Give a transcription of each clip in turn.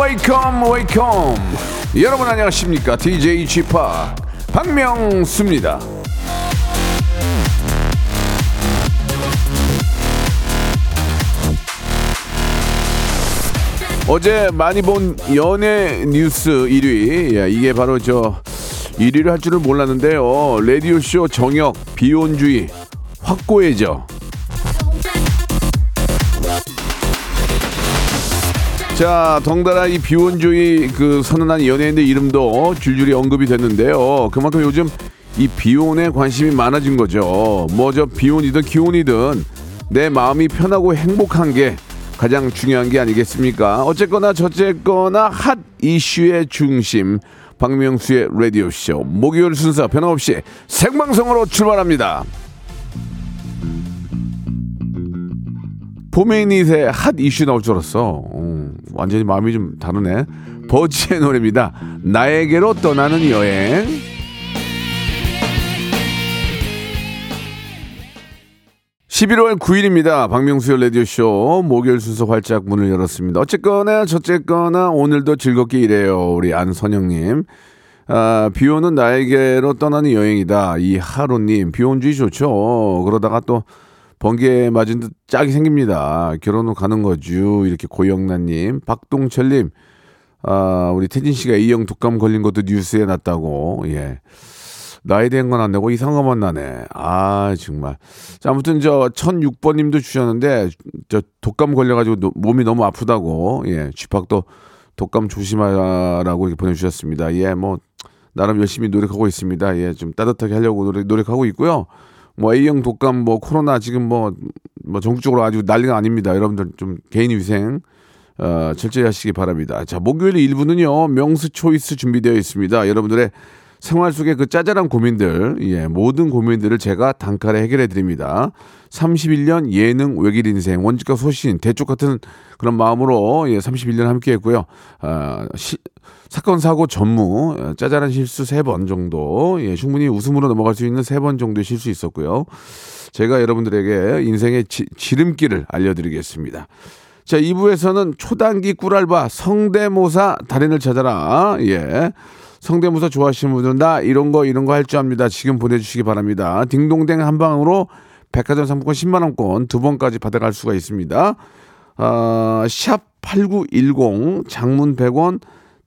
Welcome welcome 여러분 안녕하십니까? DJ p 박명수입니다. 어제 많이 본 연예 뉴스 1위. 예, 이게 바로 저 1위를 할 줄은 몰랐는데요. 라디오쇼 정역 비혼주의 확고해져 자, 덩달아 이 비혼주의 그 선언한 연예인들 이름도 줄줄이 언급이 됐는데요. 그만큼 요즘 이 비혼에 관심이 많아진 거죠. 뭐 저 비혼이든 기혼이든 내 마음이 편하고 행복한 게 가장 중요한 게 아니겠습니까? 어쨌거나 저쨌거나 핫 이슈의 중심 박명수의 라디오 쇼 목요일 순서 변함없이 생방송으로 출발합니다. 포메이닛의 핫 이슈 나올 줄 알았어. 어, 완전히 마음이 좀 다르네. 버치의 노래입니다. 나에게로 떠나는 여행. (11월 9일입니다) 박명수의 라디오쇼 목요일 순서 활짝 문을 열었습니다 어쨌거나 저쨌거나 오늘도 즐겁게 일해요 우리 안선영님 아, 비 오는 나에게로 떠나는 여행이다 이 하루님 비온 주의 좋죠 그러다가 또 번개 맞은 듯 짝이 생깁니다. 결혼을 가는 거죠. 이렇게 고영란님, 박동철님, 아, 우리 태진 씨가 A형 독감 걸린 것도 뉴스에 났다고, 예. 나이 된 건 안 되고 이상한 것만 나네. 아, 정말. 자, 아무튼 저 1006번 님도 주셨는데, 저 독감 걸려가지고 노- 몸이 너무 아프다고, 예. G-Park도 독감 조심하라고 이렇게 보내주셨습니다. 예, 뭐, 나름 열심히 노력하고 있습니다. 예, 좀 따뜻하게 하려고 노력, 노력하고 있고요. 뭐 A형 독감 뭐 코로나 지금 뭐, 뭐 전국적으로 아주 난리가 아닙니다. 여러분들 좀 개인 위생 어, 철저히 하시기 바랍니다. 자, 목요일 1부는요. 명수 초이스 준비되어 있습니다. 여러분들의 생활 속의 그 짜잘한 고민들, 예, 모든 고민들을 제가 단칼에 해결해 드립니다. 31년 예능 외길 인생, 원칙과 소신, 대쪽 같은 그런 마음으로 예, 31년 함께 했고요. 아, 시- 사건 사고 전무 어, 짜잘한 실수 세 번 정도 예, 충분히 웃음으로 넘어갈 수 있는 세 번 정도의 실수 있었고요. 제가 여러분들에게 인생의 지, 지름길을 알려드리겠습니다. 자, 2부에서는 초단기 꿀알바 성대모사 달인을 찾아라. 예. 성대모사 좋아하시는 분들은 나 이런 거 이런 거 할 줄 압니다. 지금 보내주시기 바랍니다. 딩동댕 한 방으로 백화점 상품권 10만 원권 두 번까지 받아갈 수가 있습니다. 아, 샵8910 장문 100원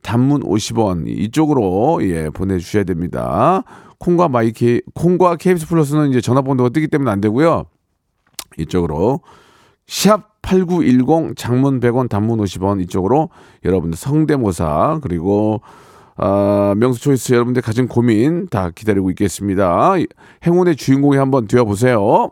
단문 50원 이쪽으로 예 보내주셔야 됩니다. 콩과 마이K 콩과 KBS 플러스는 이제 전화번호가 뜨기 때문에 안 되고요. 이쪽으로 샵 8910 장문 100원 단문 50원 이쪽으로 여러분들 성대모사 그리고 아, 명수 choice 여러분들 가진 고민 다 기다리고 있겠습니다. 행운의 주인공이 한번 되어 보세요.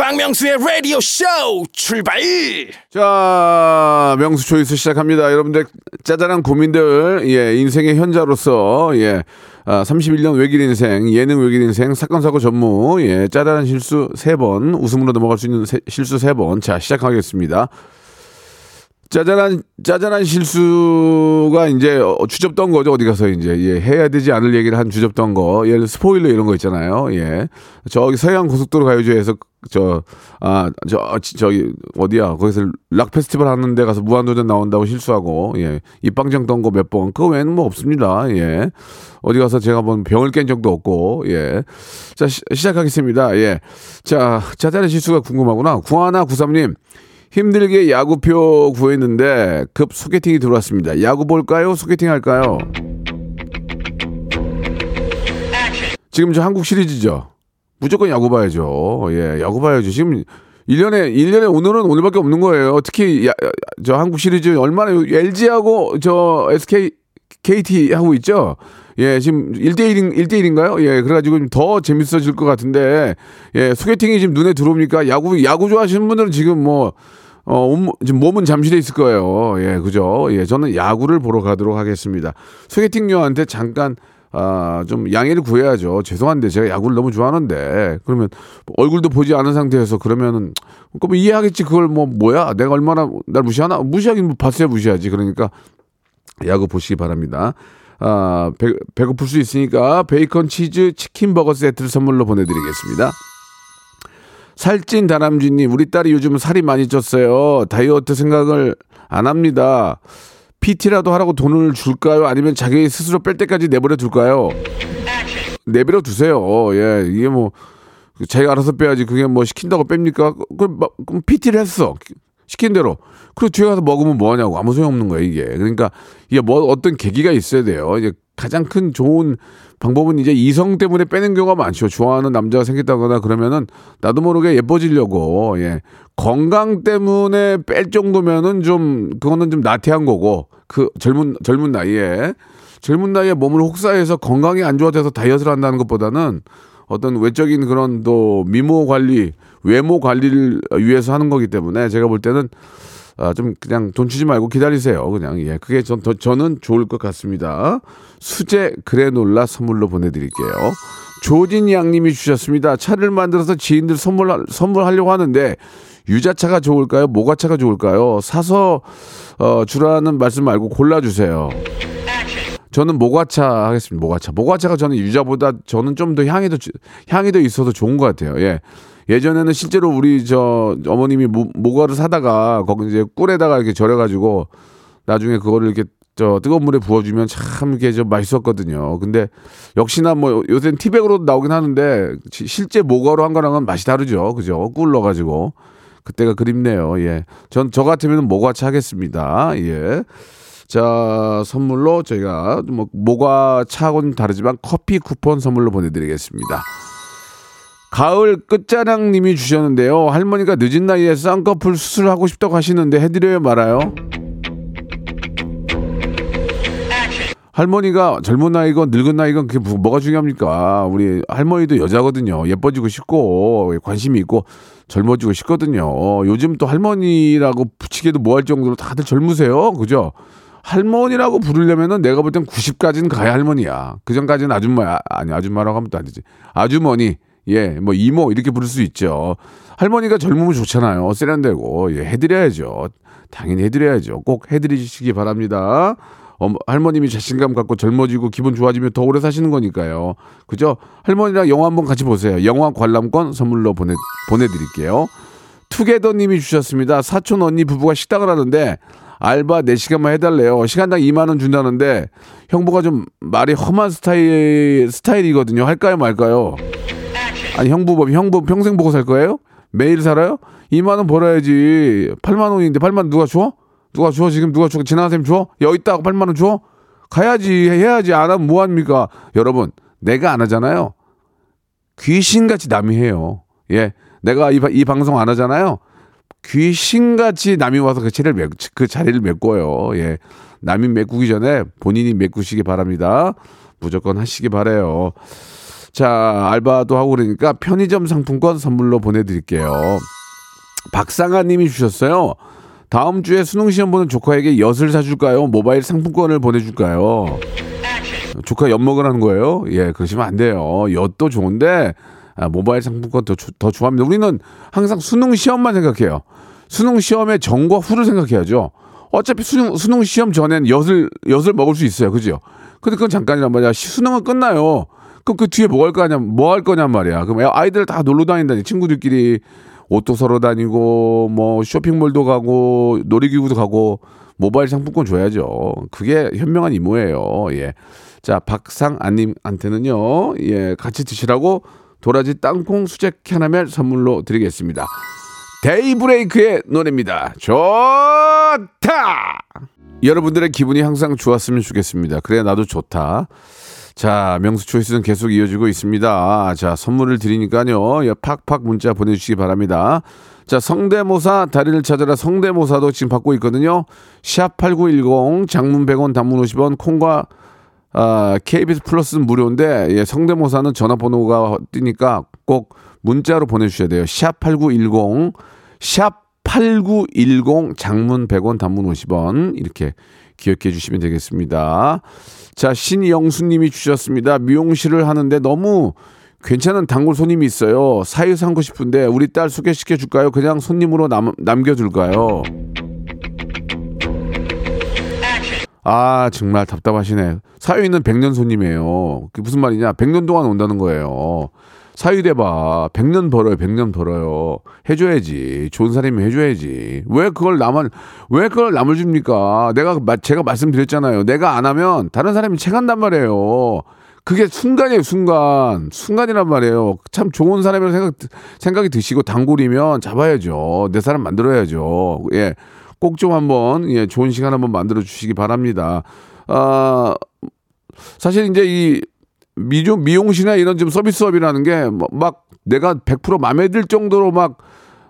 박명수의 라디오 쇼 출발. 자, 명수 초이스 시작합니다. 여러분들 짜잘한 고민들, 예, 인생의 현자로서, 예, 아, 31년 외길 인생, 예능 외길 인생, 사건 사고 전무, 예, 짜잘한 실수 세 번, 웃음으로 넘어갈 수 있는 세- 실수 세 번. 자, 시작하겠습니다. 짜잘한 짜잘한 실수가 이제 어, 주접던 거죠 어디 가서 이제 예, 해야 되지 않을 얘기를 한 주접던 거 예를 스포일러 이런 거 있잖아요 예 저기 서해안 고속도로 가요제에서 저 아 저 저기 어디야? 거기서 락 페스티벌 하는 데 가서 무한도전 나온다고 실수하고 예. 입방정 떤 거 몇 번. 그거 외에는 뭐 없습니다. 예. 어디 가서 제가 뭐 병을 깬 적도 없고 예 자 시 작하겠습니다. 예 자 짜잘한 실수가 궁금하구나. 구하나 구삼님 힘들게 야구표 구했는데 급 소개팅이 들어왔습니다. 야구 볼까요? 소개팅 할까요? 지금 저 한국 시리즈죠. 무조건 야구 봐야죠. 예, 야구 봐야죠. 지금 1년에 1년에 오늘은 오늘밖에 없는 거예요. 특히 야- 야- 저 한국 시리즈 얼마나 LG하고 저 SK KT 하고 있죠? 예, 지금 1대1인, 1대1인가요? 예, 그래가지고 좀더 재밌어질 것 같은데, 예, 소개팅이 지금 눈에 들어옵니까? 야구, 야구 좋아하시는 분들은 지금 뭐, 어, 온- 지금 몸은 잠실에 있을 거예요. 예, 그죠? 예, 저는 야구를 보러 가도록 하겠습니다. 소개팅녀한테 잠깐, 아, 좀 양해를 구해야죠. 죄송한데 제가 야구를 너무 좋아하는데, 그러면 얼굴도 보지 않은 상태에서 그러면은, 그럼 이해하겠지. 그걸 뭐, 뭐야? 내가 얼마나 날 무시하나? 무시하긴 뭐 봤어야 무시하지. 그러니까 야구 보시기 바랍니다. 아, 배, 배고플 수 있으니까 베이컨 치즈 치킨 버거 세트를 선물로 보내드리겠습니다. 살찐 다람쥐님, 우리 딸이 요즘 살이 많이 쪘어요. 다이어트 생각을 안 합니다. PT라도 하라고 돈을 줄까요? 아니면 자기 스스로 뺄 때까지 내버려 둘까요? 내버려 두세요. 예, 이게 뭐, 자기가 알아서 빼야지. 그게 뭐 시킨다고 뺍니까? 그럼, 막- 그럼 PT를 했어. 시킨 대로. 그리고 뒤에 가서 먹으면 뭐 하냐고. 아무 소용 없는 거야, 이게. 그러니까 이게 뭐 어떤 계기가 있어야 돼요. 이제 가장 큰 좋은 방법은 이제 이성 때문에 빼는 경우가 많죠. 좋아하는 남자가 생겼다거나 그러면은 나도 모르게 예뻐지려고, 예. 건강 때문에 뺄 정도면은 좀, 그거는 좀 나태한 거고, 그 젊은, 젊은 나이에, 젊은 나이에 몸을 혹사해서 건강이 안 좋아져서 다이어트를 한다는 것보다는 어떤 외적인 그런 또 미모 관리, 외모 관리를 위해서 하는 거기 때문에 제가 볼 때는 아, 좀 그냥 돈 주지 말고 기다리세요. 그냥 예, 그게 전 더, 저는 좋을 것 같습니다. 수제 그래놀라 선물로 보내드릴게요. 조진 양님이 주셨습니다. 차를 만들어서 지인들 선물 선물하려고 하는데 유자차가 좋을까요? 모가차가 좋을까요? 사서 어, 주라는 말씀 말고 골라주세요. 저는 모과차 하겠습니다. 모과차. 모과차가 저는 유자보다 저는 좀 더 향이 더 주- 향이 더 있어서 좋은 것 같아요. 예. 예전에는 실제로 우리 저 어머님이 모, 모과를 사다가 거기 이제 꿀에다가 이렇게 절여가지고 나중에 그거를 이렇게 저 뜨거운 물에 부어주면 참 이게 좀 맛있었거든요. 근데 역시나 뭐 요새는 티백으로 나오긴 하는데 지- 실제 모과로 한 거랑은 맛이 다르죠. 그죠? 꿀 넣어가지고 그때가 그립네요. 예. 전 저 같으면 모과차 하겠습니다. 예. 자, 선물로 저희가 뭐 모과 차하고는 다르지만 커피 쿠폰 선물로 보내드리겠습니다. 가을 끝자랑 님이 주셨는데요. 할머니가 늦은 나이에 쌍꺼풀 수술하고 싶다고 하시는데 해드려요 말아요? 할머니가 젊은 나이건 늙은 나이건 그게 뭐- 뭐가 중요합니까? 우리 할머니도 여자거든요. 예뻐지고 싶고 관심이 있고 젊어지고 싶거든요. 요즘 또 할머니라고 붙이기도 뭐 할 정도로 다들 젊으세요. 그죠? 할머니라고 부르려면은 내가 볼 땐 90까지는 가야 할머니야. 그 전까지는 아줌마야. 아니, 아줌마라고 하면 또 안 되지. 아주머니. 예, 뭐 이모 이렇게 부를 수 있죠. 할머니가 젊으면 좋잖아요. 세련되고. 예, 해드려야죠. 당연히 해드려야죠. 꼭 해드리시기 바랍니다. 어머, 할머님이 자신감 갖고 젊어지고 기분 좋아지면 더 오래 사시는 거니까요. 그죠? 할머니랑 영화 한번 같이 보세요. 영화 관람권 선물로 보내, 보내드릴게요. 투게더님이 주셨습니다. 사촌 언니 부부가 식당을 하는데 알바 4시간만 해달래요. 시간당 2만원 준다는데 형부가 좀 말이 험한 스타일, 스타일이거든요. 할까요 말까요? 아니 형부 뭐 형부 평생 보고 살 거예요? 매일 살아요? 2만 원 벌어야지. 8만 원인데 8만 원 누가 줘? 누가 줘? 지금 누가 줘? 지나가 쌤 줘? 여기 있다고 8만 원 줘? 가야지 해야지 안 하면 뭐 합니까? 여러분 내가 안 하잖아요. 귀신같이 남이 해요. 예, 내가 이, 바- 이 방송 안 하잖아요. 귀신같이 남이 와서 그 자리를 메, 그 자리를 메꿔요. 예, 남이 메꾸기 전에 본인이 메꾸시기 바랍니다. 무조건 하시기 바래요. 자, 알바도 하고 그러니까 편의점 상품권 선물로 보내드릴게요. 박상아 님이 주셨어요. 다음 주에 수능 시험 보는 조카에게 엿을 사줄까요? 모바일 상품권을 보내줄까요? 조카 엿 먹으라는 거예요? 예, 그러시면 안 돼요. 엿도 좋은데, 아, 모바일 상품권 더, 주- 더 좋아합니다. 우리는 항상 수능 시험만 생각해요. 수능 시험의 전과 후를 생각해야죠. 어차피 수능, 수능 시험 전엔 엿을, 엿을 먹을 수 있어요. 그죠? 근데 그건 잠깐이란 말이야. 시- 수능은 끝나요. 그럼 그 뒤에 뭐 할 거냐, 뭐 할 거냔 말이야. 그럼 아이들 다 놀러 다닌다니, 친구들끼리 옷도 사러 다니고, 뭐 쇼핑몰도 가고, 놀이기구도 가고, 모바일 상품권 줘야죠. 그게 현명한 이모예요. 예. 자, 박상아님한테는요, 예, 같이 드시라고 도라지 땅콩 수제 캐나멜 선물로 드리겠습니다. 데이브레이크의 노래입니다. 좋다! 여러분들의 기분이 항상 좋았으면 좋겠습니다. 그래야 나도 좋다. 자, 명수 초이스는 계속 이어지고 있습니다. 자, 선물을 드리니까요. 예, 팍팍 문자 보내주시기 바랍니다. 자, 성대모사 다리를 찾아라 성대모사도 지금 받고 있거든요. 샵 8910 장문 100원 단문 50원 콩과 아, KBS 플러스는 무료인데 예, 성대모사는 전화번호가 뜨니까 꼭 문자로 보내주셔야 돼요. 샵 8910 샵8910 장문 100원 단문 50원 이렇게 기억해 주시면 되겠습니다. 자, 신영수님이 주셨습니다. 미용실을 하는데 너무 괜찮은 단골 손님이 있어요. 사유 삼고 싶은데 우리 딸 소개시켜 줄까요? 그냥 손님으로 남, 남겨둘까요? 아 정말 답답하시네. 사유 있는 백년 손님이에요. 그게 무슨 말이냐? 백년 동안 온다는 거예요. 사유 대봐. 백년 벌어요. 백년 벌어요. 해줘야지. 좋은 사람이 해줘야지. 왜 그걸 남을 왜 그걸 남을 줍니까? 내가 마- 제가 말씀드렸잖아요. 내가 안 하면 다른 사람이 채간단 말이에요. 그게 순간이에요, 순간. 순간이란 말이에요. 참 좋은 사람이라고 생각, 생각이 드시고 단골이면 잡아야죠. 내 사람 만들어야죠. 예. 꼭 좀 한번, 예, 좋은 시간 한번 만들어 주시기 바랍니다. 아, 사실 이제 이 미용, 미용실이나 이런 좀 서비스업이라는 게뭐 막 내가 100% 마음에 들 정도로 막,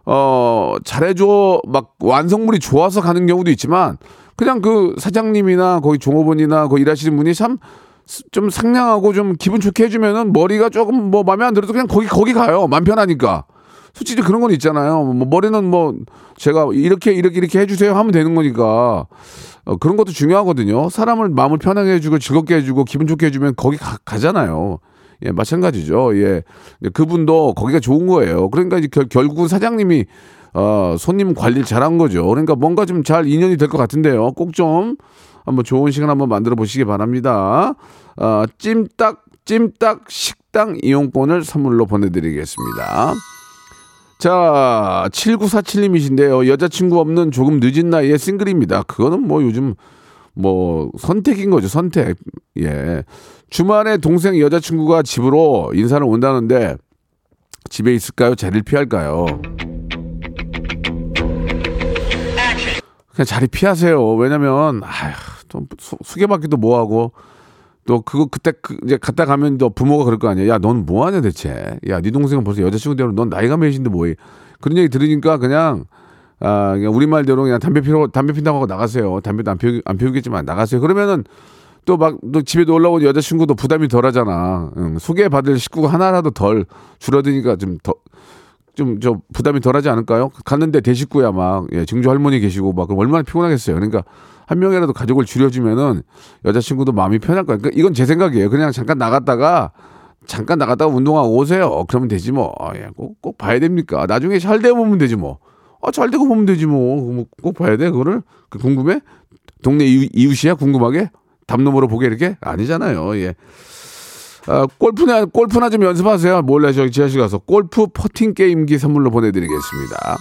어, 잘해줘, 막 완성물이 좋아서 가는 경우도 있지만 그냥 그 사장님이나 거기 종업원이나 거기 일하시는 분이 참 좀 상냥하고 좀 기분 좋게 해주면은 머리가 조금 뭐 마음에 안 들어도 그냥 거기 거기 가요. 맘 편하니까. 솔직히 그런 건 있잖아요. 뭐 머리는 뭐 제가 이렇게 이렇게 이렇게 해주세요 하면 되는 거니까 어, 그런 것도 중요하거든요. 사람을 마음을 편하게 해주고 즐겁게 해주고 기분 좋게 해주면 거기 가, 가잖아요. 예, 마찬가지죠. 예, 그분도 거기가 좋은 거예요. 그러니까 이제 결, 결국은 사장님이 어, 손님 관리를 잘한 거죠. 그러니까 뭔가 좀 잘 인연이 될 것 같은데요. 꼭 좀 한번 좋은 시간 한번 만들어 보시기 바랍니다. 어, 찜닭 찜닭 식당 이용권을 선물로 보내드리겠습니다. 자, 7947님이신데요. 여자친구 없는 조금 늦은 나이에 싱글입니다. 그거는 뭐 요즘 뭐 선택인 거죠, 선택. 예. 주말에 동생 여자친구가 집으로 인사를 온다는데 집에 있을까요? 자리를 피할까요? 그냥 자리 피하세요. 왜냐면 아휴, 좀 수- 수개받기도 뭐하고 또 그거 그때 그 이제 갔다 가면 또 부모가 그럴 거 아니야. 야, 넌 뭐 하냐 대체. 야, 네 동생은 벌써 여자친구 되면 넌 나이가 몇인데 뭐해. 그런 얘기 들으니까 그냥 아, 그냥 우리 말대로 그냥 담배 피러 담배 핀다고 하고 나가세요. 담배도 안 피우 안 피우겠지만 나가세요. 그러면은 또 막 또 집에 놀러 온 여자친구도 부담이 덜하잖아. 응, 소개받을 식구가 하나라도 덜 줄어드니까 좀 더 좀 저 부담이 덜하지 않을까요? 갔는데 대식구야 막 예, 증조 할머니 계시고 막 그럼 얼마나 피곤하겠어요. 그러니까 한 명이라도 가족을 줄여주면은 여자친구도 마음이 편할 거야. 그러니까 이건 제 생각이에요. 그냥 잠깐 나갔다가 잠깐 나갔다가 운동하고 오세요. 그러면 되지 뭐. 아, 예, 꼭, 꼭 봐야 됩니까? 나중에 잘 되고 보면 되지 뭐. 아, 잘 되고 보면 되지 뭐. 그거 뭐꼭 봐야 돼, 그거를? 그 궁금해? 동네 이웃, 이웃 이야? 궁금하게? 담너머로 보게 이렇게? 아니잖아요. 예. 아, 골프나, 골프나 좀 연습하세요. 몰래 저기 지하실 가서. 골프 퍼팅 게임기 선물로 보내드리겠습니다.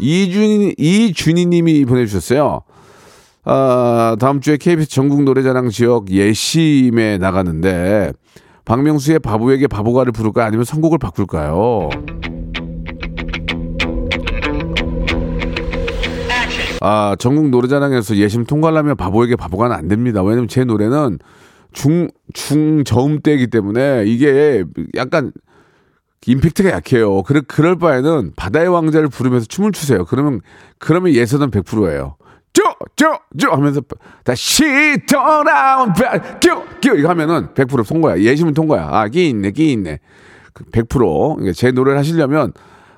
이준이, 이준희 님이 보내주셨어요. 아, 다음 주에 KBS 전국 노래자랑 지역 예심에 나가는데 박명수의 바보에게 바보가를 부를까요? 아니면 선곡을 바꿀까요? 아, 전국 노래자랑에서 예심 통과하려면 바보에게 바보가는 안 됩니다. 왜냐면 제 노래는 중, 중저음대이기 때문에 이게 약간 임팩트가 약해요. 그럴, 그럴 바에는 바다의 왕자를 부르면서 춤을 추세요. 그러면, 그러면 예선은 100%예요. 쪼 하면서 다시 돌아온 뼈, 뼈 이거 하면은 100% 통과야. 예심은 통과야. 아, 끼 있네, 끼 있네. 그 100%. 이게 제 노래를 하시려면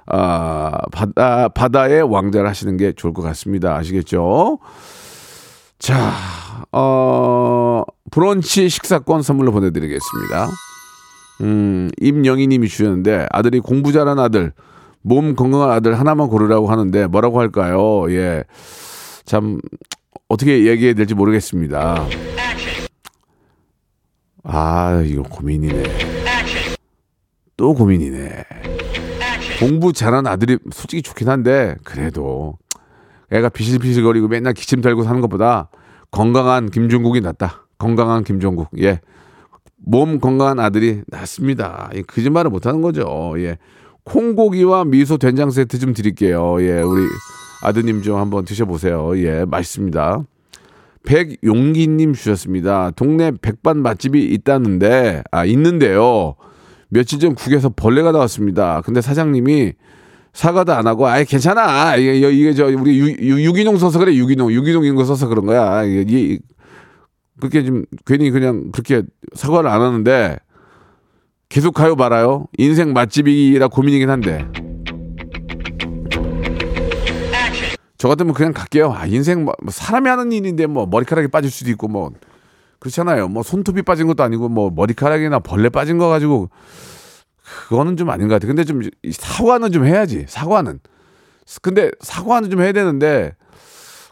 아, 바다, 바다의 왕자를 하시는 게 좋을 것 같습니다. 아시겠죠? 자, 어, 브런치 식사권 선물로 보내드리겠습니다. 음, 임영희 님이 주셨는데, 아들이 공부 잘한 아들, 몸 건강한 아들 하나만 고르라고 하는데, 뭐라고 할까요? 예. 참, 어떻게 얘기해야 될지 모르겠습니다. 아, 이거 고민이네. 또 고민이네. 공부 잘한 아들이 솔직히 좋긴 한데, 그래도, 애가 비실비실거리고 맨날 기침 달고 사는 것보다 건강한 김종국이 낫다. 건강한 김종국. 예. 몸 건강한 아들이 낫습니다. 예, 거짓말을 못 하는 거죠. 예. 콩고기와 미소 된장 세트 좀 드릴게요. 예, 우리 아드님 좀 한번 드셔보세요. 예, 맛있습니다. 백용기님 주셨습니다. 동네 백반 맛집이 있다는데, 아, 있는데요. 며칠 전 국에서 벌레가 나왔습니다. 근데 사장님이 사과도 안 하고, 아이, 괜찮아. 이게, 이게 저, 우리 유, 유, 유기농 써서 그래, 유기농. 유기농 이런 거 써서 그런 거야. 이게, 이, 그렇게 좀, 괜히 그냥 그렇게 사과를 안 하는데, 계속 가요 말아요? 인생 맛집이라 고민이긴 한데. 저 같으면 그냥 갈게요. 아, 인생 뭐, 뭐 사람이 하는 일인데 뭐 머리카락이 빠질 수도 있고 뭐 그렇잖아요. 뭐 손톱이 빠진 것도 아니고 뭐 머리카락이나 벌레 빠진 거 가지고 그거는 좀 아닌 것 같아. 근데 좀 사과는 좀 해야지. 사과는. 근데 사과는 좀 해야 되는데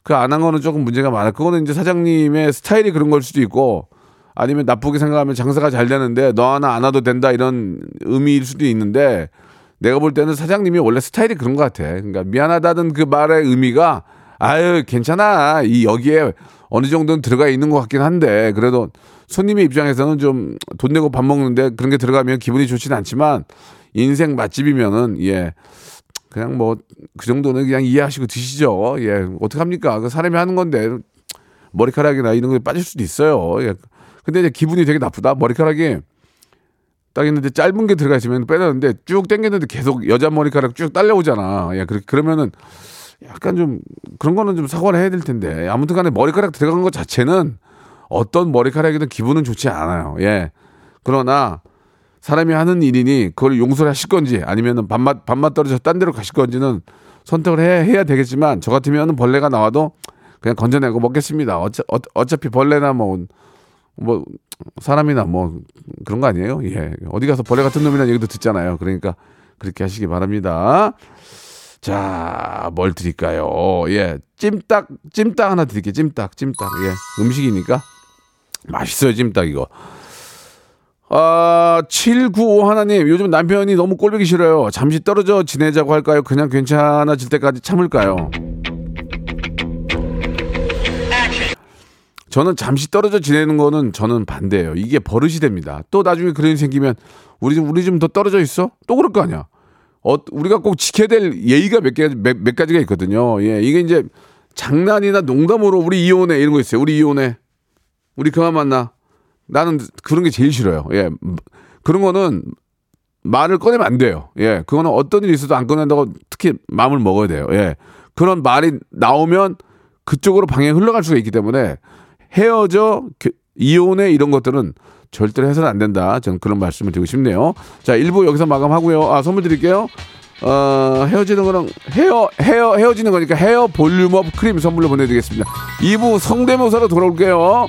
그 안 한 거는 조금 문제가 많아. 그거는 이제 사장님의 스타일이 그런 걸 수도 있고 아니면 나쁘게 생각하면 장사가 잘 되는데 너 하나 안 와도 된다 이런 의미일 수도 있는데 내가 볼 때는 사장님이 원래 스타일이 그런 것 같아. 그러니까 미안하다는 그 말의 의미가 아유 괜찮아 이 여기에 어느 정도는 들어가 있는 것 같긴 한데 그래도 손님의 입장에서는 좀 돈 내고 밥 먹는데 그런 게 들어가면 기분이 좋지는 않지만 인생 맛집이면은 예 그냥 뭐 그 정도는 그냥 이해하시고 드시죠. 예 어떻게 합니까? 그 사람이 하는 건데 머리카락이나 이런 게 빠질 수도 있어요. 예. 근데 이제 기분이 되게 나쁘다. 머리카락이 딱 있는데 짧은 게 들어가 있으면 빼놨는데 쭉 당겼는데 계속 여자 머리카락 쭉 딸려오잖아. 예, 그렇게 그러면은 약간 좀 그런 거는 좀 사과를 해야 될 텐데 아무튼 간에 머리카락 들어간 것 자체는 어떤 머리카락이든 기분은 좋지 않아요. 예. 그러나 사람이 하는 일이니 그걸 용서를 하실 건지 아니면은 밥맛 밥맛 떨어져 딴 데로 가실 건지는 선택을 해, 해야 되겠지만 저 같으면은 벌레가 나와도 그냥 건져내고 먹겠습니다. 어차, 어, 어차피 벌레나 뭐, 뭐, 사람이나 뭐 그런 거 아니에요? 예. 어디 가서 벌레 같은 놈이라는 얘기도 듣잖아요. 그러니까 그렇게 하시기 바랍니다. 자, 뭘 드릴까요? 예. 찜닭, 찜닭 하나 드릴게요. 찜닭, 찜닭. 예. 음식이니까. 맛있어요, 찜닭 이거. 아, 795 하나님, 요즘 남편이 너무 꼴보기 싫어요. 잠시 떨어져 지내자고 할까요? 그냥 괜찮아질 때까지 참을까요? 저는 잠시 떨어져 지내는 거는 저는 반대예요. 이게 버릇이 됩니다. 또 나중에 그런 일이 생기면 우리 좀 우리 좀 더 떨어져 있어? 또 그럴 거 아니야. 어, 우리가 꼭 지켜야 될 예의가 몇 개, 몇, 몇 가지가 있거든요. 예, 이게 이제 장난이나 농담으로 우리 이혼해 이런 거 있어요. 우리 이혼해. 우리 그만 만나. 나는 그런 게 제일 싫어요. 예. 그런 거는 말을 꺼내면 안 돼요. 예. 그거는 어떤 일이 있어도 안 꺼낸다고 특히 마음을 먹어야 돼요. 예. 그런 말이 나오면 그쪽으로 방향이 흘러갈 수가 있기 때문에 헤어져 그, 이혼해 이런 것들은 절대로 해서는 안 된다. 저는 그런 말씀을 드리고 싶네요. 자, 1부 여기서 마감하고요. 아, 선물 드릴게요. 어, 헤어지는 거랑 헤어 헤어 헤어지는 거니까 헤어 볼륨업 크림 선물로 보내드리겠습니다. 2부 성대모사로 돌아올게요.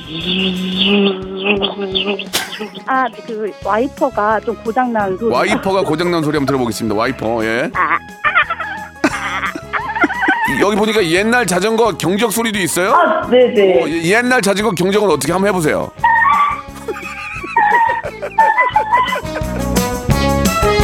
아, 그 와이퍼가 좀 고장난 소리. 와이퍼가 고장난 소리 한번 들어보겠습니다. 와이퍼, 예. 여기 보니까 옛날 자전거 경적 소리도 있어요? 네네. 어, 예- 옛날 자전거 경적은 어떻게 한번 해보세요.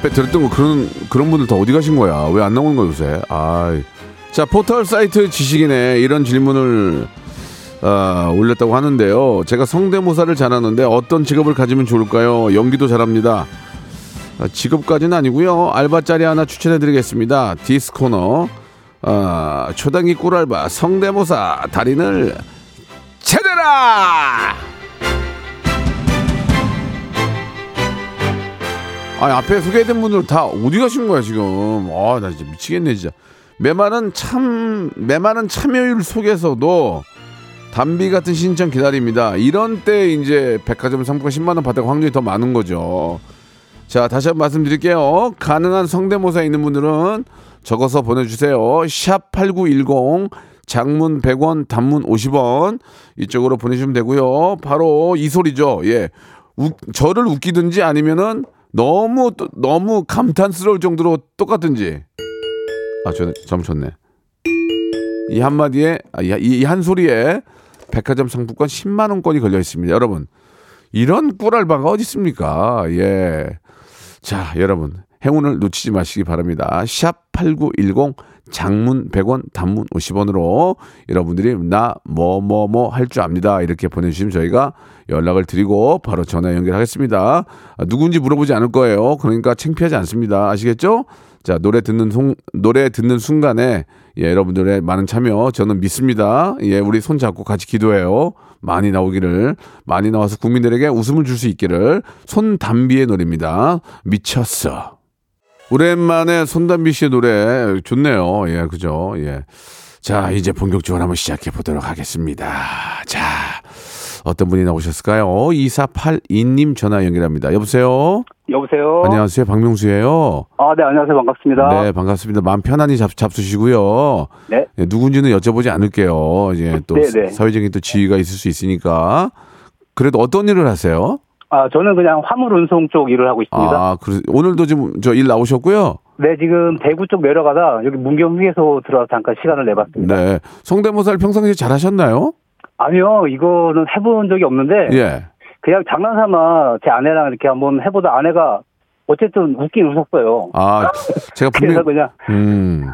앞에 들었던 거 그런 그런 분들 다 어디 가신 거야? 왜 안 나오는 거야 요새? 아, 자 포털 사이트 지식인에 이런 질문을 아, 올렸다고 하는데요. 제가 성대모사를 잘하는데 어떤 직업을 가지면 좋을까요? 연기도 잘합니다. 아, 직업까지는 아니고요. 알바 자리 하나 추천해드리겠습니다. 디스코너 아, 초당이 꿀알바 성대모사 달인을 찾아라. 아니 앞에 소개된 분들 다 어디 가신 거야 지금? 아 나 진짜 미치겠네 진짜. 메마른 참 메마른 참여율 속에서도 담비 같은 신청 기다립니다. 이런 때 이제 백화점 상품권 10만 원 받을 확률이 더 많은 거죠. 자, 다시 한번 말씀드릴게요. 가능한 성대모사 있는 분들은 적어서 보내주세요. 샵 8910 장문 100원, 단문 50원 이쪽으로 보내주시면 되고요. 바로 이 소리죠. 예. 우- 저를 웃기든지 아니면은 너무 또- 너무 감탄스러울 정도로 똑같든지. 아, 저 잘못 쳤네. 이 한마디에 아, 이한 소리에 백화점 상품권 10만 원권이 걸려 있습니다. 여러분. 이런 꿀알바가 어디 있습니까? 예. 자, 여러분. 행운을 놓치지 마시기 바랍니다. 샵 8910 장문 100원, 단문 50원으로 여러분들이 나 뭐 뭐 뭐 할 줄 압니다. 이렇게 보내주시면 저희가 연락을 드리고 바로 전화 연결하겠습니다. 아, 누군지 물어보지 않을 거예요. 그러니까 창피하지 않습니다. 아시겠죠? 자, 노래 듣는 송, 노래 듣는 순간에 예, 여러분들의 많은 참여 저는 믿습니다. 예, 우리 손 잡고 같이 기도해요. 많이 나오기를 많이 나와서 국민들에게 웃음을 줄 수 있기를 손담비의 노래입니다. 미쳤어. 오랜만에 손담비 씨의 노래 좋네요. 예, 그죠? 예. 자, 이제 본격적으로 한번 시작해 보도록 하겠습니다. 자, 어떤 분이 나오셨을까요? 2482님 전화 연결합니다. 여보세요? 여보세요. 안녕하세요. 박명수예요. 아, 네, 안녕하세요. 반갑습니다. 네, 반갑습니다. 마음 편안히 잡, 잡수시고요. 네. 예, 누군지는 여쭤보지 않을게요. 이제 또 네, 네. 사회적인 또 지위가 있을 수 있으니까. 그래도 어떤 일을 하세요? 아, 저는 그냥 화물 운송 쪽 일을 하고 있습니다. 아, 그 오늘도 지금 저 일 나오셨고요. 네, 지금 대구 쪽 내려가다 여기 문경 휴게소 들어와서 잠깐 시간을 내봤습니다. 네. 성대모사를 평상시에 잘 하셨나요? 아니요, 이거는 해본 적이 없는데 예. 그냥 장난삼아 제 아내랑 이렇게 한번 해보다 아내가 어쨌든 웃긴 웃었어요. 아, 제가 그래서 분명 그냥 음.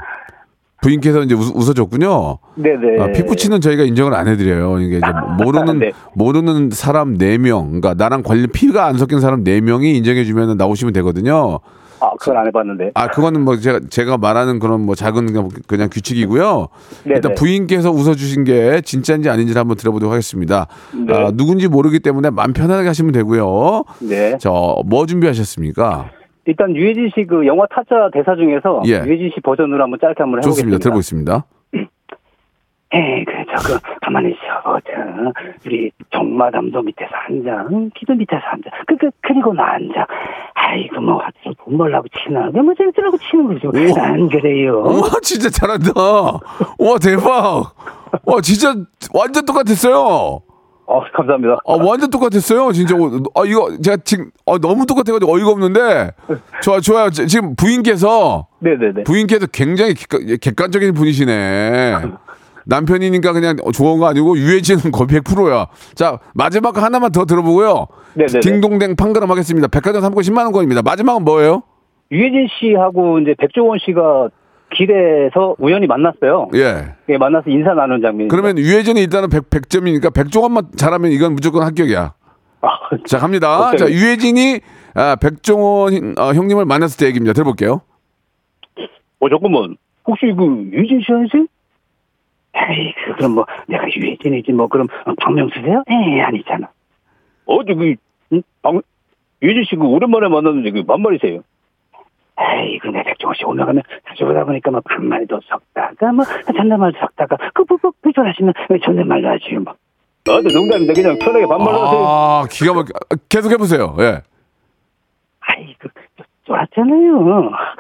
부인께서 이제 웃, 웃어줬군요. 네네. 아, 피부치는 저희가 인정을 안 해드려요. 이게 이제 모르는 네. 모르는 사람 네 명, 그러니까 나랑 관련 피가 안 섞인 사람 네 명이 인정해주면 나오시면 되거든요. 아, 그건 안 해봤는데. 아, 그거는 뭐 제가 제가 말하는 그런 뭐 작은 그냥, 그냥 규칙이고요. 네네. 일단 부인께서 웃어주신 게 진짜인지 아닌지를 한번 들어보도록 하겠습니다. 네. 아, 누군지 모르기 때문에 마음 편하게 하시면 되고요. 네. 저 뭐 준비하셨습니까? 일단 유해진 씨 그 영화 타짜 대사 중에서 예. 유해진 씨 버전으로 한번 짧게 한번 좋습니다. 해보겠습니다. 들어보겠습니다. 에이, 그래, 저거, 가만히 있어. 저, 우리 종마담도 밑에서 앉아. 응? 기도 밑에서 앉아. 그, 그, 그리고 나 앉아. 아이고, 뭐, 하여튼 돈 벌라고 치나. 뭐, 재밌으라고 치는 거죠. 안 그래요. 와 진짜 잘한다. 와 대박. 와 진짜 완전 똑같았어요. 어, 감사합니다. 아 완전 똑같았어요. 진짜 아 이거 제가 지금 아, 너무 똑같아가지고 어이가 없는데 좋아 좋아요. 지- 지금 부인께서 네네네. 부인께서 굉장히 객관, 객관 적인 분이시네. 남편이니까 그냥 좋은 거 아니고 유해진은 거의 100%야. 자 마지막 거 하나만 더 들어보고요. 네네네. 딩동댕 판가름 하겠습니다. 백화점 상품 10만 원권입니다. 마지막은 뭐예요? 유해진 씨하고 이제 백종원 씨가 길에서 우연히 만났어요. 예. 예, 만나서 인사 나누는 장면. 그러면 유해진이 일단은 100, 100 점이니까 100종원만 잘하면 이건 무조건 합격이야. 아, 자, 갑니다. 오케이. 자, 유해진이 아, 백종원 어, 형님을 만났을 때 얘기입니다. 들어볼게요. 어, 잠깐만. 혹시 그 유해진 씨 아니세요? 에이, 그, 그럼 뭐, 내가 유해진이지, 뭐, 그럼, 어, 박명수세요? 에이, 아니잖아. 어, 저기, 응? 박, 유해진 씨 그 오랜만에 만났는데 그 만말이세요? 에이, 그, 내 백종원 씨 올라가면 자주 오다 보니까 뭐, 반말도 섞다가, 뭐, 존댓말도 섞다가, 그, 뭐, 뭐, 그, 좋아하시면 존댓말로 하지, 뭐. 아, 네, 농담인데 그냥 편하게 반말로 하세요. 아, 기가 막혀. 아, 계속 해보세요. 예. 아이, 그, 쫄았잖아요.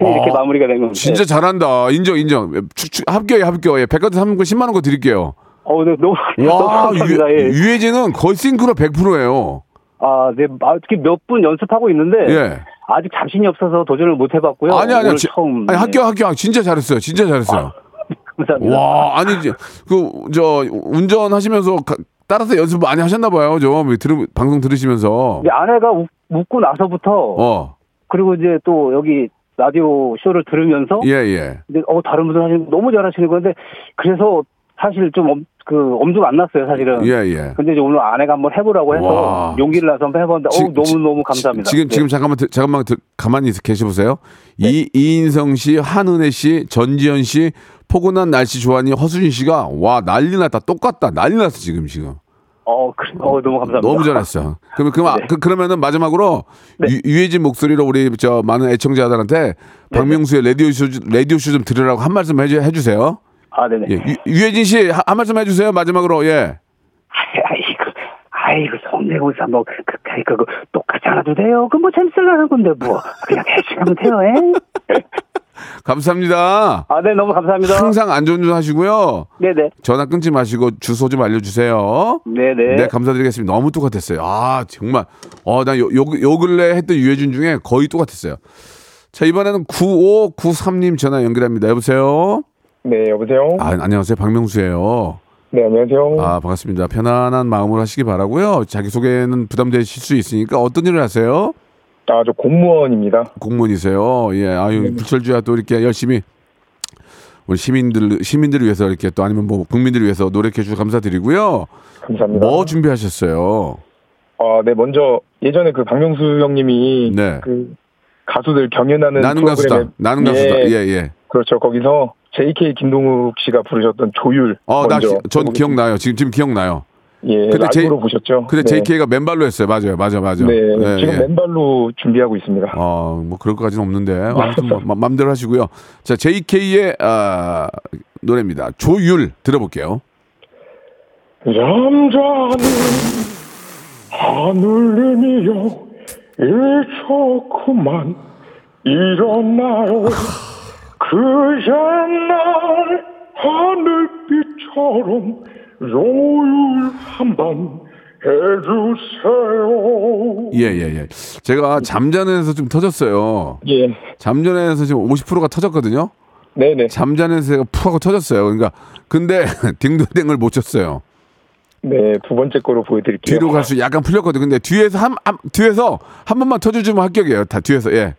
이렇게 어, 마무리가 된 겁니다. 진짜 잘한다. 인정, 인정. 추, 추, 합격이 합격. 예. 백화점 상품권 10만 원권 드릴게요. 어, 네, 너무, 너무 와, 감사합니다. 유, 예. 유해진은 거의 싱크로 100%예요. 아, 네, 아, 특히 몇 분 연습하고 있는데 예. 아직 자신이 없어서 도전을 못 해봤고요. 아니, 아니, 지- 처음. 아니, 네. 합격, 합격. 진짜 잘했어요. 진짜 잘했어요. 감사합니다. 와, 아니 이제 그저 운전하시면서 가- 따라서 연습 많이 하셨나 봐요. 좀 들으 방송 들으시면서. 근데 아내가 우- 웃고 나서부터 어. 그리고 이제 또 여기 라디오 쇼를 들으면서 예, 예. 근데 어 다른 분들 하시는 거 너무 잘하시는 건데 그래서 사실 좀 그 엄두가 안 났어요 사실은. 예, 예. 근데 이제 오늘 아내가 한번 해보라고 해서 와. 용기를 내서 한번 해봤는데 지- 어 너무 지- 너무 감사합니다. 지금 네. 지금 잠깐만 들- 잠깐만 들- 가만히 있어 계셔 보세요. 이 이인성 씨, 한은혜 씨, 전지현 씨, 포근한 날씨 좋아하니 허수진 씨가 와 난리 났다. 똑같다. 난리 났어 지금 지금. 어, 그래, 어 너무 감사합니다. 너무 잘했어. 그러면 그럼 네. 그, 그러면은 마지막으로 유, 유해진 목소리로 우리 저 많은 애청자들한테 네. 박명수의 라디오 쇼 라디오 쇼 좀 들으라고 한 말씀 해주, 해주세요. 아, 네네. 예, 유, 유해진 씨, 한, 한 말씀 해주세요. 마지막으로, 예. 아이고, 아이고, 성대모사 뭐, 그, 그, 그, 그, 똑같이 안 해도 돼요. 그 뭐 재밌으려는 건데, 뭐. 그냥 하면 돼요, 예? 감사합니다. 아, 네, 너무 감사합니다. 항상 안전운전 하시고요. 네네. 전화 끊지 마시고 주소 좀 알려주세요. 네네. 네, 감사드리겠습니다. 너무 똑같았어요. 아, 정말. 어, 난 요, 요, 요 근래 했던 유해준 중에 거의 똑같았어요. 자, 이번에는 9593님 전화 연결합니다. 여보세요? 네, 여보세요? 아, 안녕하세요. 박명수예요. 네, 안녕하세요. 아, 반갑습니다. 편안한 마음으로 하시기 바라고요. 자기 소개는 부담되실 수 있으니까 어떤 일을 하세요? 아, 저 공무원입니다. 공무원이세요. 예, 아유, 불철주야 또 이렇게 열심히 우리 시민들, 시민들을 위해서 이렇게 또 아니면 뭐 국민들을 위해서 노력해 주셔서 감사드리고요. 감사합니다. 뭐 준비하셨어요? 아, 네, 먼저 예전에 그 박명수 형님이 네. 그 가수들 경연하는 나는 가수다. 프로그램에 나는 예, 가수다. 예, 예. 그렇죠. 거기서 JK 김동욱 씨가 부르셨던 조율 어, 나, 기- 전. 기억나요. 지금, 지금 기억나요. 예, 근데 라이브로 보셨죠? 근데 네. JK가 맨발로 했어요. 맞아요. 맞아, 맞아. 네, 예, 지금 예. 맨발로 준비하고 있습니다. 어, 뭐 그럴 것까지는 없는데 아무튼 뭐 마- 마음대로 하시고요. 자, JK의 아, 노래입니다. 조율 들어볼게요. 잠자는 하늘님이여 일초구만 일어나요 그 옛날 하늘빛처럼 요율 한번 해주세요 예, 예, 예. 제가 잠자는에서 좀 터졌어요. 예 잠자는에서 지금 50%가 터졌거든요. 네네 잠자는에서 제가 푹 하고 터졌어요. 그러니까 근데 딩동댕을 못 쳤어요. 네 두 번째 거로 보여드릴게요 뒤로 갈수 약간 풀렸거든. 근데 뒤에서 한, 한 뒤에서 한 번만 터져주면 합격이에요. 다 뒤에서 예.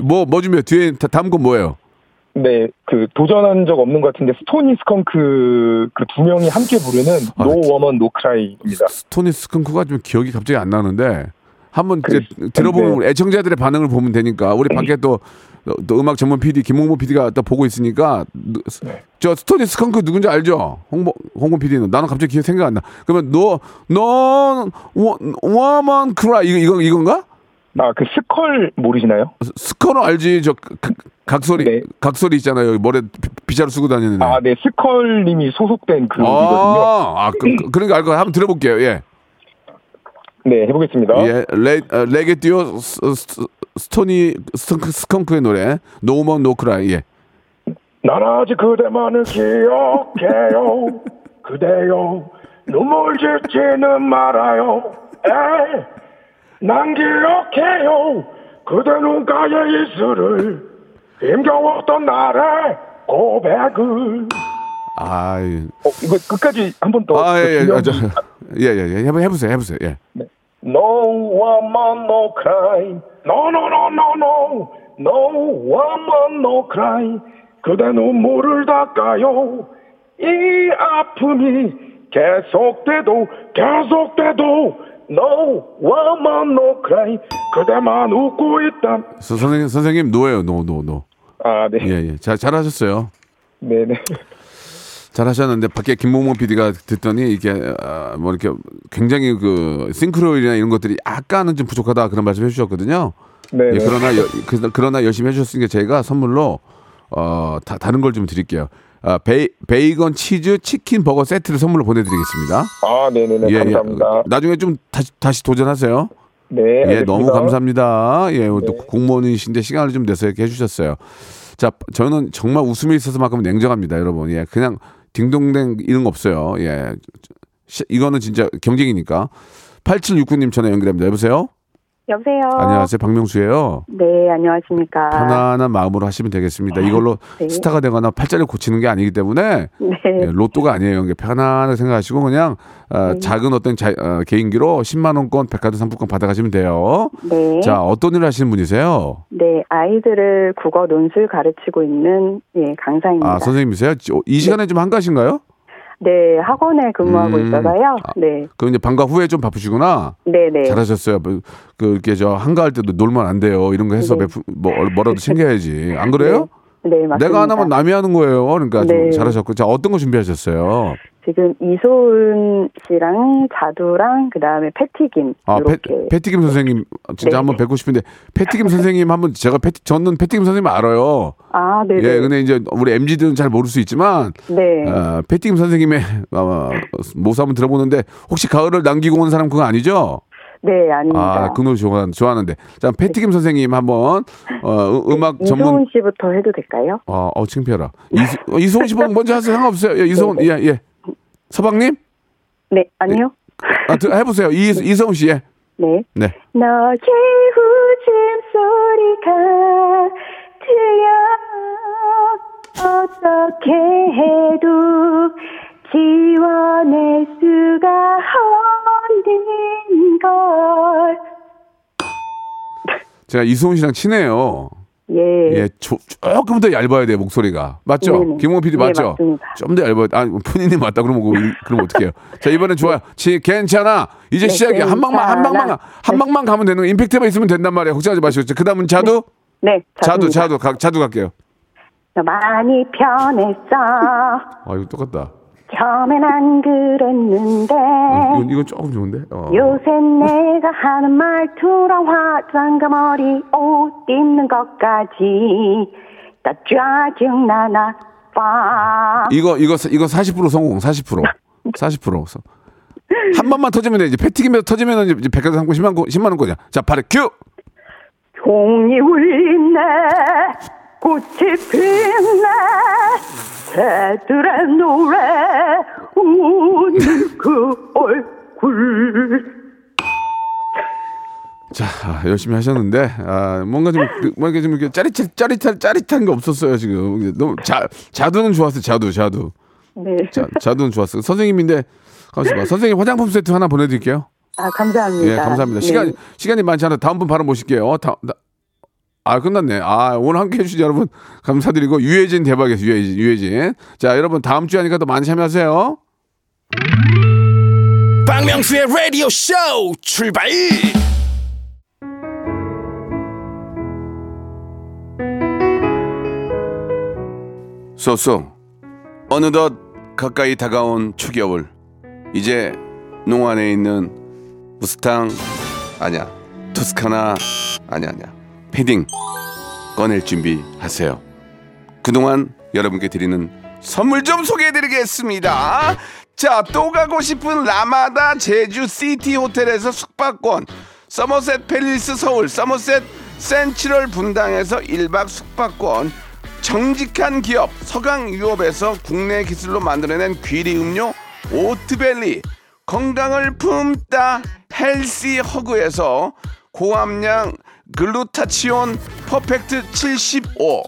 뭐 뭐 준비해? 뒤에 다- 다음 건 뭐예요? 네, 그 도전한 적 없는 것 같은데 스토니 스컹크 그 두 명이 함께 부르는 아, No Woman No Cry입니다. 스토니 스컹크가 좀 기억이 갑자기 안 나는데 한번 이제 그- 들어보면 네. 애청자들의 반응을 보면 되니까 우리 밖에 또, 또 음악 전문 PD 김홍모 PD가 또 보고 있으니까 누- 네. 저 스토니 스컹크 누군지 알죠? 홍보 홍보 PD는 나는 갑자기 기억 생각 안 나. 그러면 너너 워먼 크라 이거 이거 이건가? 아, 그 스컬 모르시나요? 스커너 알지? 저 각- 각소리 네. 각소리 있잖아요. 머리 에 비자루 쓰고 다니는 애. 아, 네, 스컬님이 소속된 그룹이거든요. 아, 아 그, 그, 그러니까 알거 한번 들어볼게요. 예. 네, 해보겠습니다. 예, 레, 어, 레게 듀오 스, 스, 스토니 스컹크, 스컹크의 노래 No woman no cry 예. 난 아직 그대만을 기억해요. 그대여, 눈물 짓지는 말아요. 에이, 난 기억해요. 그대 눈가에 이슬을 힘겨웠던 날의 고백을. 아, 예. 어, 이거 끝까지 한 번 더. 아, 예, 예, 예, 예, 예, 해보, 해보세요, 해보세요, 예. No woman no cry. No no no no no. No woman no cry. 그대 눈물을 닦아요. 이 아픔이 계속돼도 계속돼도 No woman no cry. 그대만 웃고 있다. 서, 선생님, 선생님 no예요, no, no, no. 아 네. 예, 예, 잘, 잘하셨어요. 네네. 잘하셨는데 밖에 김홍모 PD가 듣더니 이게 아, 뭐 이렇게 굉장히 그 싱크로율이나 이런 것들이 약간은 좀 부족하다 그런 말씀 해주셨거든요. 네네. 예, 그러나 여, 그, 그러나 열심히 해주셨으니까 저희가 선물로 어 다, 다른 걸 좀 드릴게요. 아, 베이, 베이건 치즈 치킨 버거 세트를 선물로 보내드리겠습니다. 아 네네네. 감사합니다. 나중에 좀 다시 다시 도전하세요. 네. 예, 알겠습니다. 너무 감사합니다. 예, 또 공무원이신데 시간을 좀 내서 이렇게 해주셨어요. 자, 저는 정말 웃음이 있어서만큼 냉정합니다, 여러분. 예, 그냥 딩동댕 이런 거 없어요. 예, 시- 이거는 진짜 경쟁이니까. 8769님 전화 연결합니다. 여보세요? 여보세요. 안녕하세요. 박명수예요. 네, 안녕하십니까. 편안한 마음으로 하시면 되겠습니다. 이걸로 네. 스타가 되거나 팔자를 고치는 게 아니기 때문에 네. 예, 로또가 아니에요. 이게 편안하게 생각하시고 그냥 어, 작은 어떤 자- 어, 개인기로 10만 원권 백화점 상품권 받아가시면 돼요. 네. 자, 어떤 일을 하시는 분이세요? 네, 아이들을 국어 논술 가르치고 있는 예, 강사입니다. 아, 선생님이세요? 지- 이 시간에 좀 한가하신가요? 네, 학원에 근무하고 음. 있어서요. 아. 네. 그 이제 방과 후에 좀 바쁘시구나. 네, 네. 잘하셨어요. 뭐, 그 이렇게 저 한가할 때도 놀면 안 돼요. 이런 거 해서 네. 몇 푼- 뭐 뭐라도 챙겨야지. 안 그래요? 네, 맞습니다. 내가 하나면 남이 하는 거예요. 그러니까 좀 네. 잘하셨고. 자, 어떤 거 준비하셨어요? 지금 이소은 씨랑 자두랑 그다음에 패티김 아, 패, 이렇게 패 티김 선생님 진짜 네. 한번 뵙고 싶은데 패티김 선생님 한번 제가 패티 저는 패티김 선생님 알아요. 아, 네, 예, 네. 근데 이제 우리 MZ들은 잘 모를 수 있지만 네. 어, 패티김 선생님의 어, 모습 한번 들어보는데 혹시 가을을 남기고 온 사람 그거 아니죠? 네, 아닙니다. 아, 그 노래 좋아, 좋아하는데. 자, 패티김 선생님 한번 어, 음- 음악 전문 이소은 씨부터 해도 될까요? 어, 어 창피해라. 어, 이소은 씨 먼저 하세요. 상관없어요. 예, 이소은, 네, 예, 예. 서방님? 네, 아니요. 아, 들- 해보세요. 이, 이소은 씨, 예. 네. 네. 너의 웃음소리가 들려 어떻게 해도 지워낼 수가 없는 걸 제가 이소은 씨랑 친해요. 예. 예, 조, 조금 더 얇아야 돼요, 목소리가. 맞죠? 네네. 김홍 PD 네, 맞죠? 맞습니다. 좀더 얇아야 아, 본인이 맞다 그러면, 일- 그럼 어떡해요? 자, 이번엔 좋아요. 지, 괜찮아. 이제 네, 시작이야. 한 방만, 한. 방만, 한 방만 가면 되는 거. 임팩트만 있으면 된단 말이에요. 걱정하지 마시고. 그 다음은 자두? 네, 자두. 자두, 가, 자두 갈게요. 너 많이 변했어 아, 이거 똑같다. 처음엔 안 그랬는데 이건, 이건 조금 좋은데? 어. 요새 내가 하는 말투랑 화장과 머리 옷 입는 것까지 다 짜증나나 봐 이거 이거 이거 40% 성공 40% 40%. 한 번만 터지면 돼. 이제 패티김에서 터지면 이제 백화점 상품 10만 원 10만 원거냐. 자, 발에 큐. 종이 울리네 꽃이 피네 새들의 노래 웃는 그 얼굴 자, 아, 열심히 하셨는데 아, 뭔가 좀 그, 뭔가 좀 이렇게 짜릿한 짜릿한 짜릿한 게 없었어요, 지금. 너무 자 자두는 좋았어요. 자두, 자두. 네. 자, 자두는 좋았어요. 선생님인데 가만있어 봐. 선생님 화장품 세트 하나 보내 드릴게요. 아 감사합니다 예, 감사합니다. 네. 시간 시간이 많지 않아. 다음 분 바로 모실게요. 다, 다- 아 끝났네. 아 오늘 함께 해주신 여러분 감사드리고 유해진 대박이었어요. 유해진, 유해진. 자 여러분 다음 주에 하니까 또 많이 참여하세요. 박명수의 라디오 쇼 출발 쏘쏘 어느덧 가까이 다가온 초겨울 이제 농안에 있는 무스탕 아니야 토스카나 아니야 아니야 패딩 꺼낼 준비하세요. 그동안 여러분께 드리는 선물 좀 소개해드리겠습니다. 자 또 가고 싶은 라마다 제주 시티 호텔에서 숙박권. 서머셋 팰리스 서울 서머셋 센트럴 분당에서 1박 숙박권. 정직한 기업 서강유업에서 국내 기술로 만들어낸 귀리 음료 오트벨리. 건강을 품다 헬시 허그에서 고함량 글루타치온 퍼펙트 75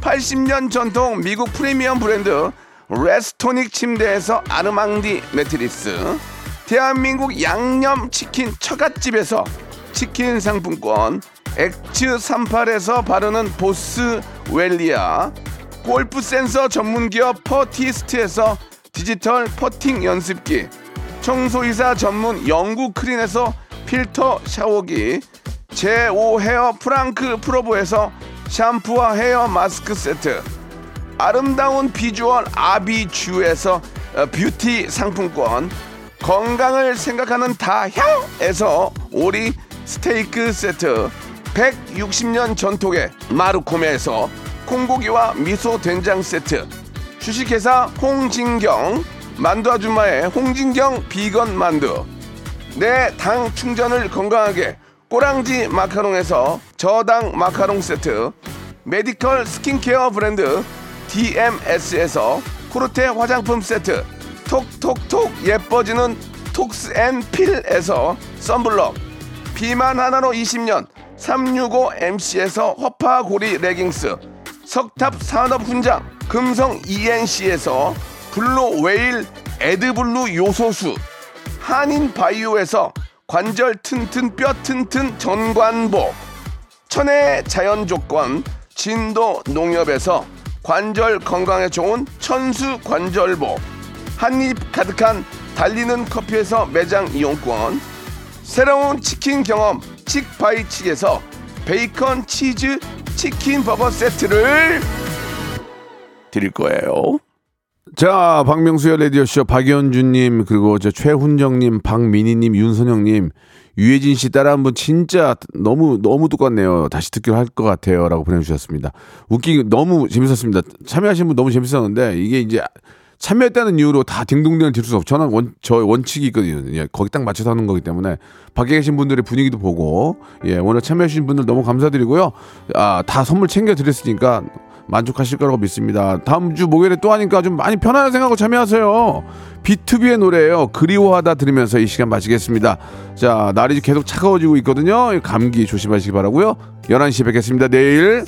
80년 전통 미국 프리미엄 브랜드 레스토닉 침대에서 아르망디 매트리스 대한민국 양념치킨 처갓집에서 치킨 상품권 엑츠 38에서 바르는 보스 웰리아 골프 센서 전문기업 퍼티스트에서 디지털 퍼팅 연습기 청소이사 전문 영구 크린에서 필터 샤워기 제5 헤어 프랑크 프로보에서 샴푸와 헤어 마스크 세트 아름다운 비주얼 아비주에서 어, 뷰티 상품권 건강을 생각하는 다향에서 오리 스테이크 세트 160년 전통의 마루코메에서 콩고기와 미소 된장 세트 주식회사 홍진경 만두 아줌마의 홍진경 비건 만두. 내 당 충전을 건강하게 꼬랑지 마카롱에서 저당 마카롱 세트 메디컬 스킨케어 브랜드 DMS에서 코르테 화장품 세트 톡톡톡 예뻐지는 톡스앤필에서 썬블럭 비만 하나로 20년 365MC에서 허파고리 레깅스 석탑 산업 훈장 금성 ENC에서 블루 웨일 에드블루 요소수 한인 바이오에서 관절 튼튼 뼈 튼튼 전관보. 천혜의 자연 조건 진도 농협에서 관절 건강에 좋은 천수 관절보. 한입 가득한 달리는 커피에서 매장 이용권. 새로운 치킨 경험 칙바이칙에서 베이컨 치즈 치킨 버거 세트를 드릴 거예요. 자, 박명수의 라디오쇼 박연주님, 그리고 저 최훈정님, 박민희님, 윤선영님, 유해진 씨 따라 한분 진짜 너무, 너무 똑같네요. 다시 듣기로 할 것 같아요. 라고 보내주셨습니다. 웃기, 너무 재밌었습니다. 참여하신 분 너무 재밌었는데, 이게 이제 참여했다는 이유로 다 딩동댕을 들 수가 없고, 저는 원, 저 원칙이 있거든요. 예, 거기 딱 맞춰서 하는 거기 때문에, 밖에 계신 분들의 분위기도 보고, 예, 오늘 참여해주신 분들 너무 감사드리고요. 아, 다 선물 챙겨 드렸으니까, 만족하실 거라고 믿습니다. 다음 주 목요일에 또 하니까 좀 많이 편안하게 생각하고 참여하세요. B2B의 노래예요. 그리워하다 들으면서 이 시간 마치겠습니다. 자, 날이 계속 차가워지고 있거든요. 감기 조심하시기 바라고요. 11시에 뵙겠습니다. 내일